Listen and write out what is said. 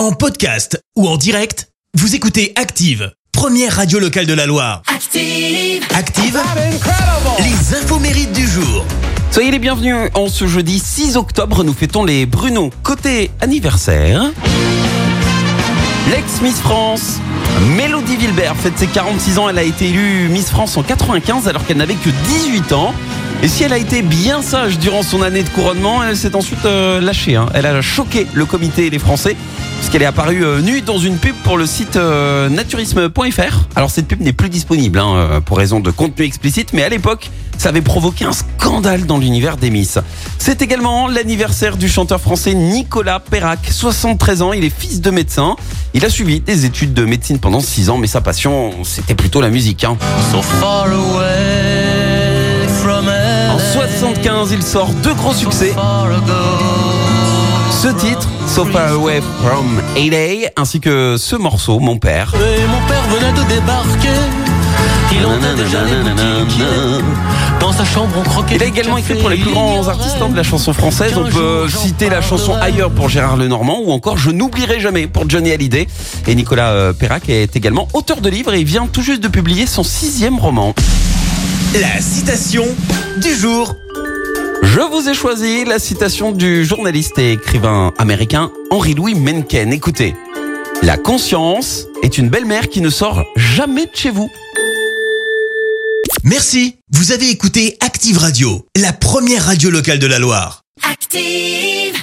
En podcast ou en direct, vous écoutez Active, première radio locale de la Loire. Active. Active, les infos mérites du jour. Soyez les bienvenus. En ce jeudi 6 octobre, nous fêtons les Bruno. Côté anniversaire, l'ex-Miss France, Mélodie Vilbert, fête ses 46 ans. Elle a été élue Miss France en 95 alors qu'elle n'avait que 18 ans. Et si elle a été bien sage durant son année de couronnement, elle s'est ensuite euh, lâchée. hein. Elle a choqué le comité et les Français puisqu'elle est apparue euh, nue dans une pub pour le site euh, naturisme.fr. Alors cette pub n'est plus disponible hein, euh, pour raison de contenu explicite, mais à l'époque, ça avait provoqué un scandale dans l'univers des Miss. C'est également l'anniversaire du chanteur français Nicolas Perrac, 73 ans, il est fils de médecin. Il a suivi des études de médecine pendant 6 ans, mais sa passion, c'était plutôt la musique. hein. So far away from En LA, 75, il sort deux gros succès. Ce titre, So Far Away From LA, ainsi que ce morceau, Mon Père. Et mon père venait de débarquer. Il entendait déjà les boutiques. Dans sa chambre, on croquait. Il a également écrit pour les plus grands artistes hein, de la chanson française. On peut citer la chanson Ailleurs pour Gérard Lenormand ou encore Je n'oublierai jamais pour Johnny Hallyday. Et Nicolas euh, Perrac est également auteur de livres et il vient tout juste de publier son sixième roman. La citation du jour. Je vous ai choisi la citation du journaliste et écrivain américain Henry-Louis Mencken. Écoutez, la conscience est une belle-mère qui ne sort jamais de chez vous. Merci, vous avez écouté Active Radio, la première radio locale de la Loire. Active.